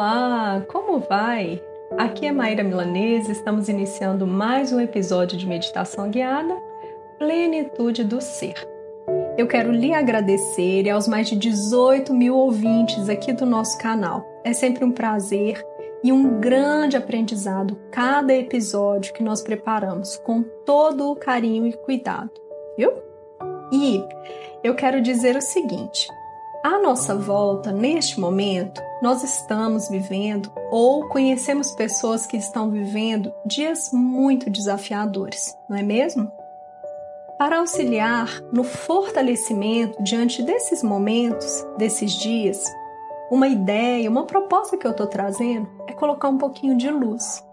Olá, como vai? Aqui é Maíra Milanese, estamos iniciando mais um episódio de meditação guiada, Plenitude do Ser. Eu quero lhe agradecer aos mais de 18 mil ouvintes aqui do nosso canal. É sempre um prazer e um grande aprendizado cada episódio que nós preparamos com todo o carinho e cuidado, viu? E eu quero dizer o seguinte: à nossa volta, neste momento, nós estamos vivendo ou conhecemos pessoas que estão vivendo dias muito desafiadores, não é mesmo? Para auxiliar no fortalecimento diante desses momentos, desses dias, uma ideia, uma proposta que eu estou trazendo é colocar um pouquinho de luz.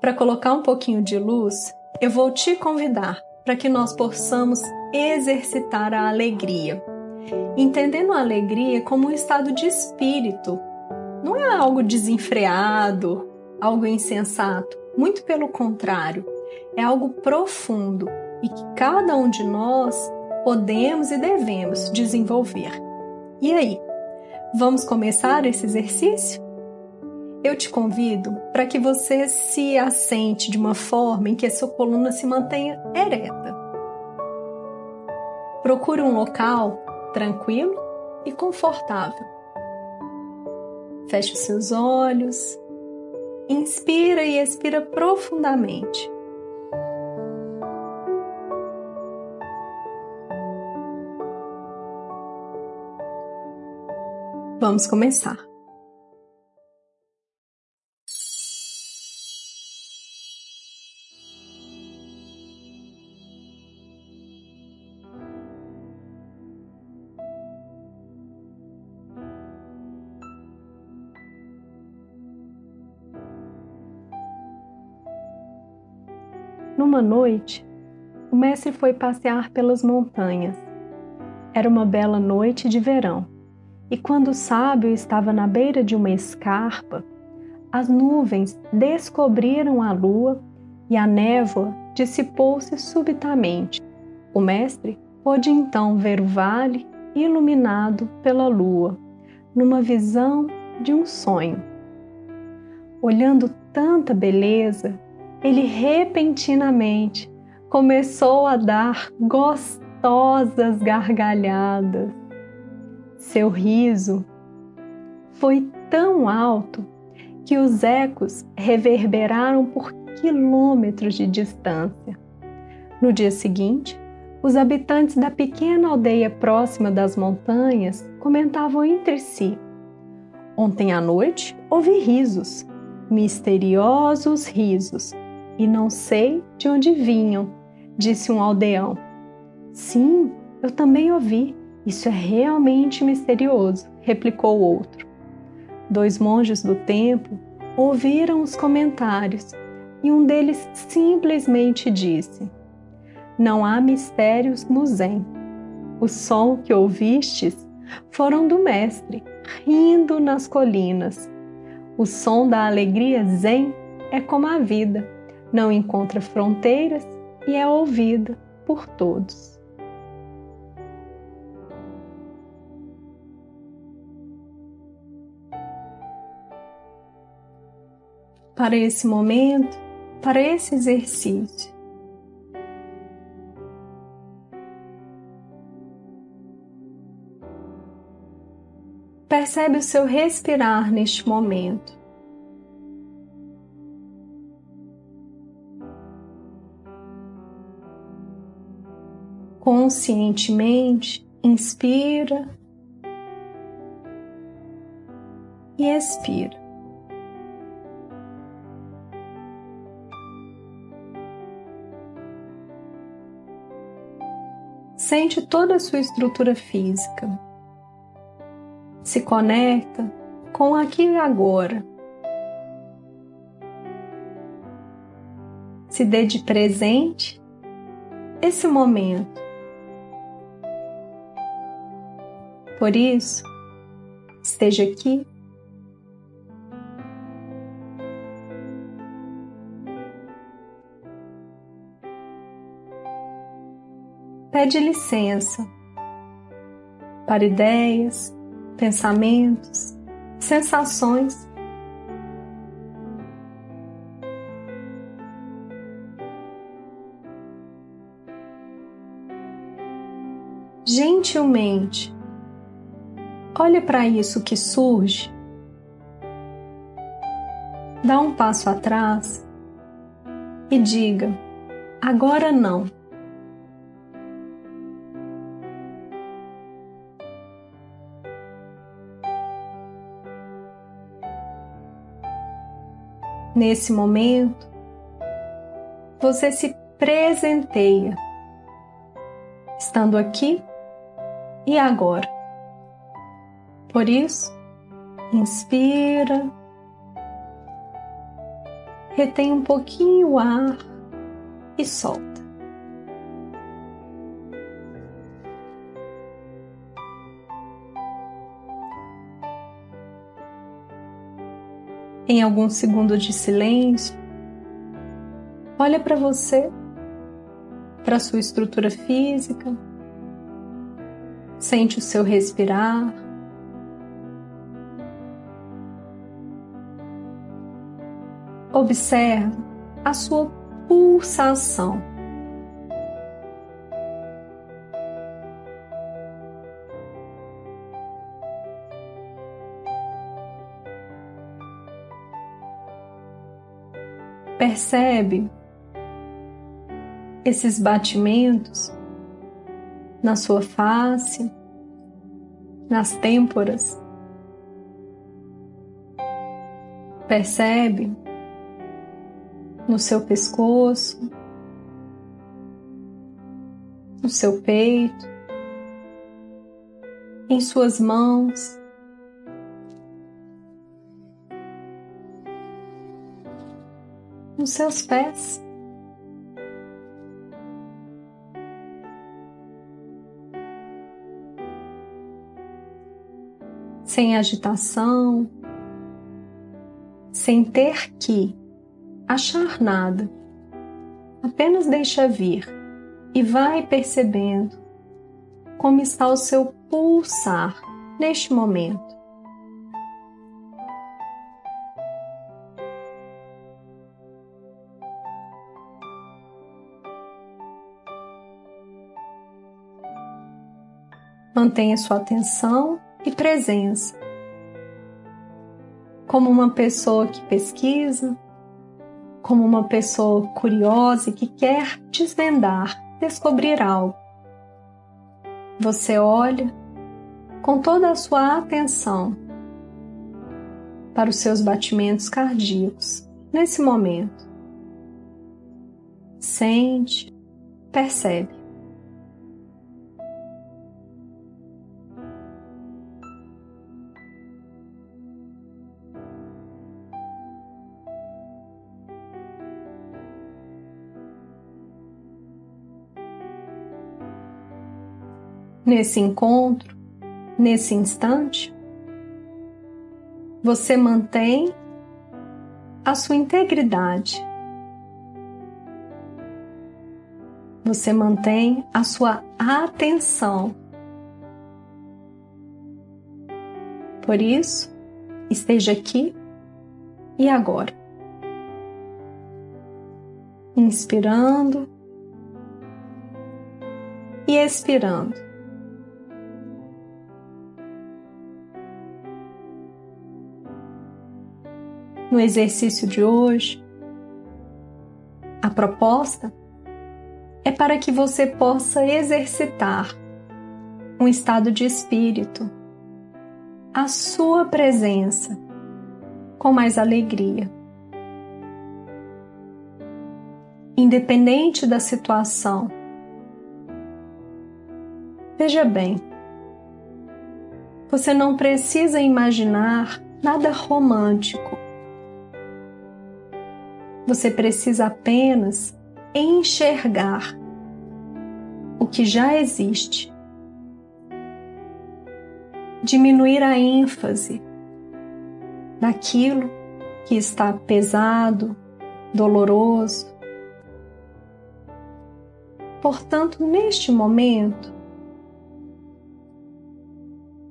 Para colocar um pouquinho de luz, eu vou te convidar para que nós possamos exercitar a alegria entendendo a alegria como um estado de espírito. Não é algo desenfreado, algo insensato. Muito pelo contrário, é algo profundo e que cada um de nós podemos e devemos desenvolver. E aí, vamos começar esse exercício? Eu te convido para que você se assente de uma forma em que a sua coluna se mantenha ereta. Procure um local tranquilo e confortável. Feche os seus olhos, inspira e expira profundamente. Vamos começar. Numa noite, o mestre foi passear pelas montanhas. Era uma bela noite de verão, e quando o sábio estava na beira de uma escarpa, as nuvens descobriram a lua e a névoa dissipou-se subitamente. O mestre pôde então ver o vale iluminado pela lua, numa visão de um sonho. Olhando tanta beleza, ele repentinamente começou a dar gostosas gargalhadas. Seu riso foi tão alto que os ecos reverberaram por quilômetros de distância. No dia seguinte, os habitantes da pequena aldeia próxima das montanhas comentavam entre si. Ontem à noite ouvi risos, misteriosos risos, e não sei de onde vinham, disse um aldeão. Sim, eu também ouvi. Isso é realmente misterioso, replicou outro. Dois monges do templo ouviram os comentários e um deles simplesmente disse: Não há mistérios no Zen. O som que ouvistes foram do Mestre, rindo nas colinas. O som da alegria Zen é como a vida não encontra fronteiras e é ouvida por todos. Para esse momento, para esse exercício, percebe o seu respirar neste momento. Conscientemente, inspira e expira. Sente toda a sua estrutura física. Se conecta com aqui e agora. Se dê de presente esse momento. Por isso, esteja aqui. Pede licença para ideias, pensamentos, sensações. Gentilmente olhe para isso que surge, dá um passo atrás e diga: agora não. Nesse momento, você se presenteia, estando aqui e agora. Por isso, inspira, retém um pouquinho o ar e solta. Em alguns segundos de silêncio, olha para você, para sua estrutura física, sente o seu respirar. Observe a sua pulsação. Percebe esses batimentos na sua face, nas têmporas. Percebe no seu pescoço, no seu peito, em suas mãos. Nos seus pés. Sem agitação, sem ter que achar nada. Apenas deixa vir e vai percebendo como está o seu pulsar neste momento. Mantenha sua atenção e presença como uma pessoa que pesquisa, como uma pessoa curiosa que quer desvendar, descobrir algo. Você olha com toda a sua atenção para os seus batimentos cardíacos nesse momento. Sente, percebe. Nesse encontro, nesse instante, você mantém a sua integridade. Você mantém a sua atenção. Por isso, esteja aqui e agora. Inspirando e expirando. No exercício de hoje, a proposta é para que você possa exercitar um estado de espírito, a sua presença com mais alegria. Independente da situação. Veja bem, você não precisa imaginar nada romântico você precisa apenas enxergar o que já existe. Diminuir a ênfase naquilo que está pesado, doloroso. Portanto, neste momento,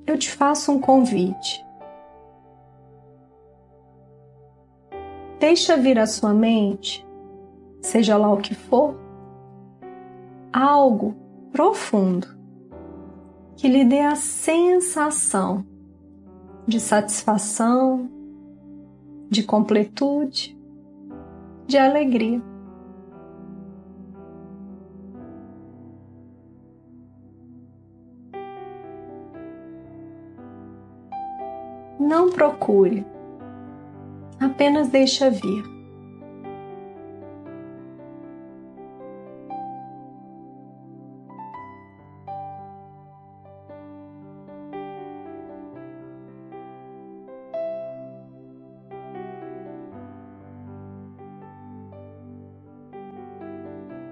eu te faço um convite. Deixa vir à sua mente, seja lá o que for, algo profundo, que lhe dê a sensação de satisfação, de completude, de alegria. Não procure, apenas deixa vir.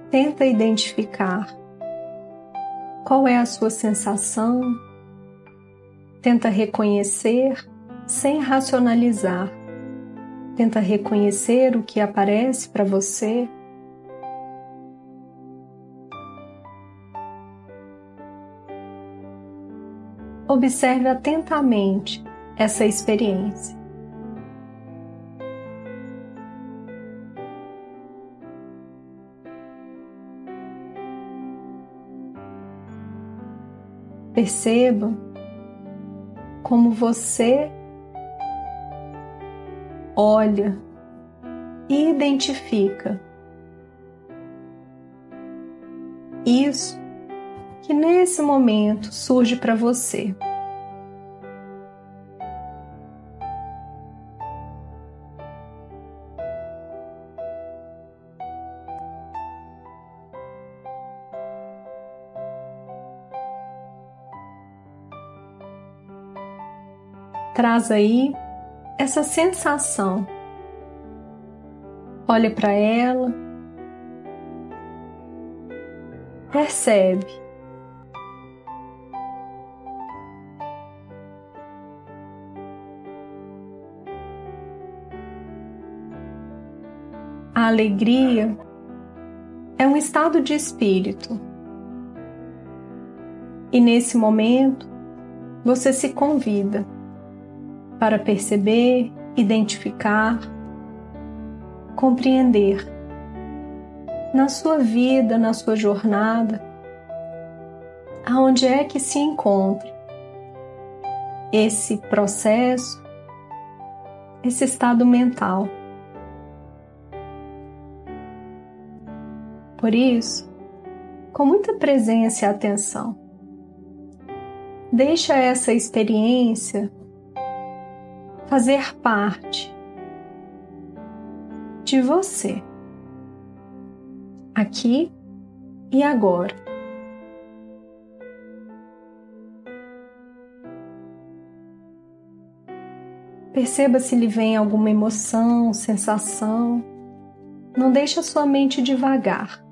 Tenta identificar qual é a sua sensação, tenta reconhecer sem racionalizar, tenta reconhecer o que aparece para você. Observe atentamente essa experiência. Perceba como você olha e identifica isso que nesse momento surge para você. traz aí essa sensação. Olha para ela, percebe. A alegria é um estado de espírito. E nesse momento, você se convida para perceber, identificar, compreender na sua vida, na sua jornada, aonde é que se encontre esse processo, esse estado mental. Por isso, com muita presença e atenção, deixa essa experiência fazer parte de você, aqui e agora. Perceba se lhe vem alguma emoção, sensação. Não deixe a sua mente devagar.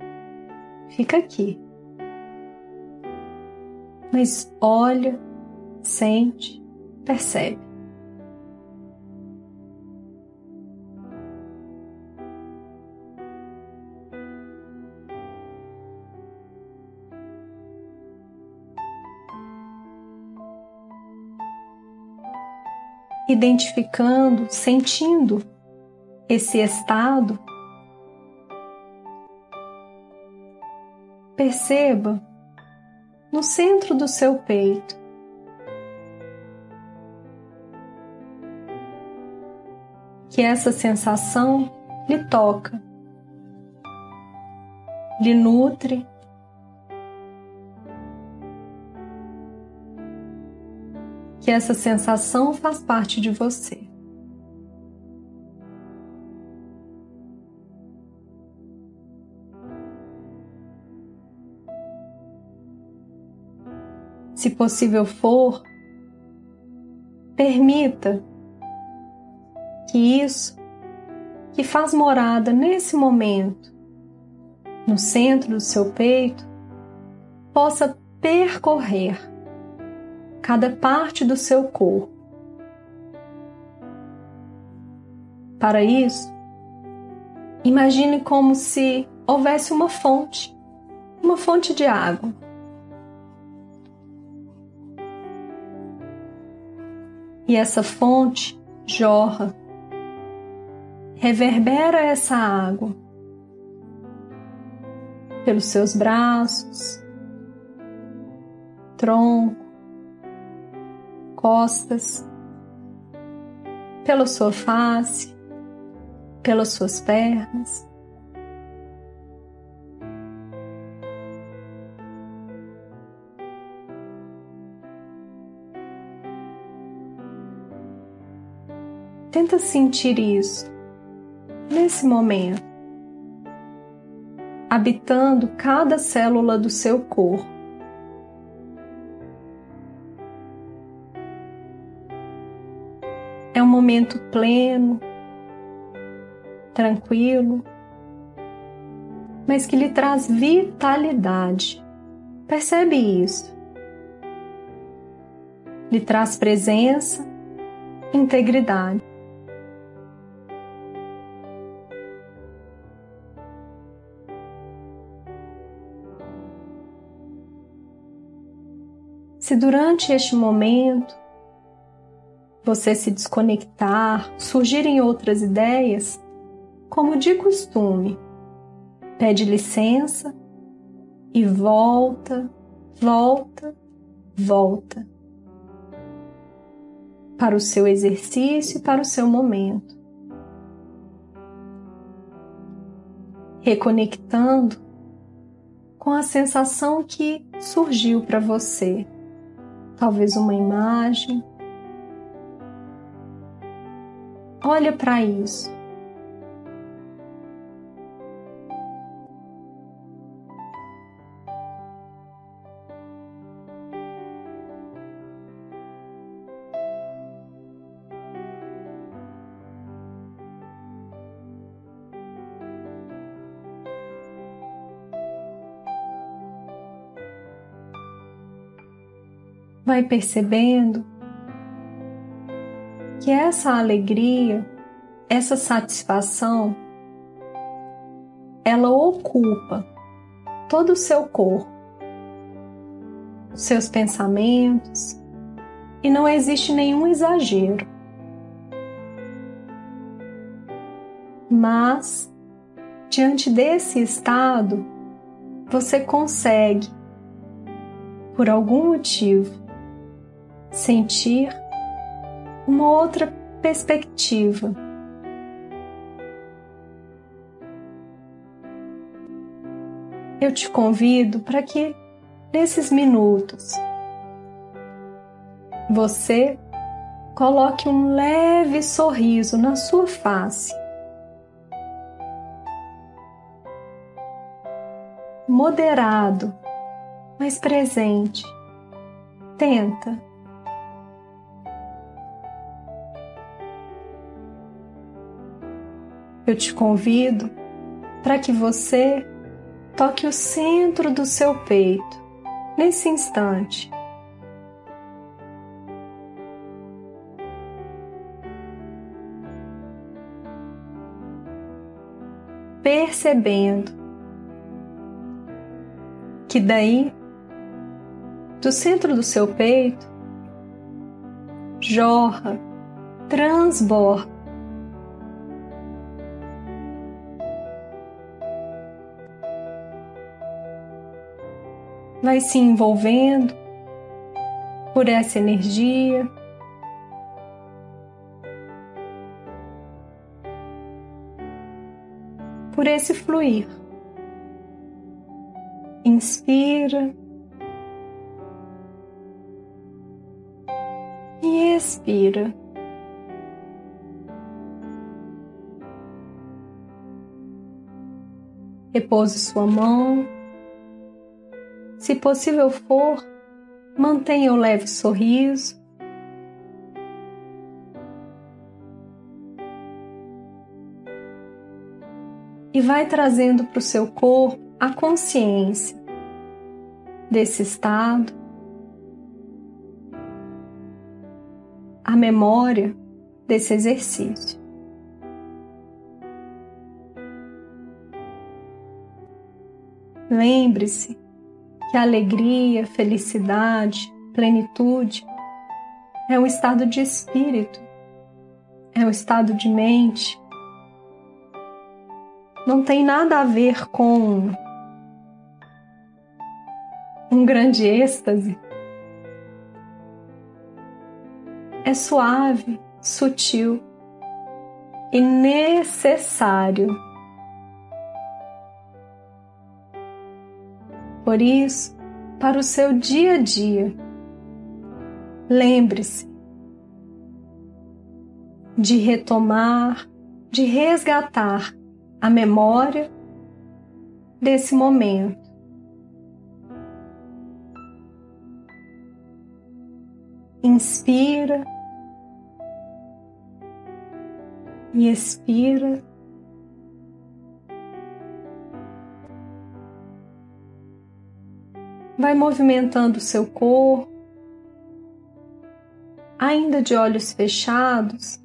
Fica aqui. Mas olha, sente, percebe. Identificando, sentindo esse estado, perceba no centro do seu peito. Que essa sensação lhe toca, lhe nutre que essa sensação faz parte de você. Se possível for, permita que isso que faz morada nesse momento no centro do seu peito possa percorrer cada parte do seu corpo. Para isso, imagine como se houvesse uma fonte, uma fonte de água. E essa fonte jorra, reverbera essa água pelos seus braços, tronco, costas, pela sua face, pelas suas pernas. Tenta sentir isso nesse momento, habitando cada célula do seu corpo. É um momento pleno, tranquilo, mas que lhe traz vitalidade. Percebe isso? Lhe traz presença, integridade. Se durante este momento você se desconectar, surgirem outras ideias, como de costume, pede licença e volta, volta, volta para o seu exercício e para o seu momento. Reconectando com a sensação que surgiu para você talvez uma imagem. Olha para isso. vai percebendo que essa alegria, essa satisfação, ela ocupa todo o seu corpo, os seus pensamentos, e não existe nenhum exagero. Mas, diante desse estado, você consegue, por algum motivo, sentir uma outra perspectiva. Eu te convido para que nesses minutos você coloque um leve sorriso na sua face. Moderado, mas presente. Tenta. Eu te convido para que você toque o centro do seu peito nesse instante. Percebendo que daí, do centro do seu peito, jorra, transborda vai se envolvendo por essa energia. Por esse fluir. Inspira e expira. Repouse sua mão se possível for, mantenha um leve sorriso. E vai trazendo para o seu corpo a consciência desse estado, a memória desse exercício. Lembre-se que alegria, felicidade, plenitude é um estado de espírito, é um estado de mente. Não tem nada a ver com um grande êxtase. é suave, sutil e necessário. Por isso, para o seu dia a dia, lembre-se de retomar, de resgatar a memória desse momento. Inspira e expira. Vai movimentando o seu corpo, ainda de olhos fechados,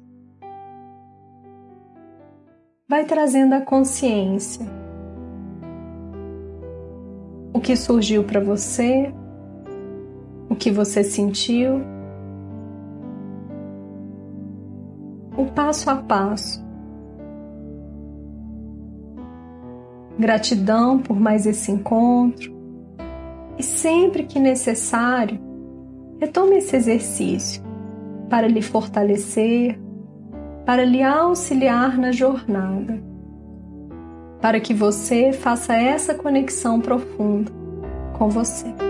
vai trazendo a consciência. O que surgiu para você, o que você sentiu, o passo a passo. Gratidão por mais esse encontro e sempre que necessário, retome esse exercício para lhe fortalecer, para lhe auxiliar na jornada, para que você faça essa conexão profunda com você.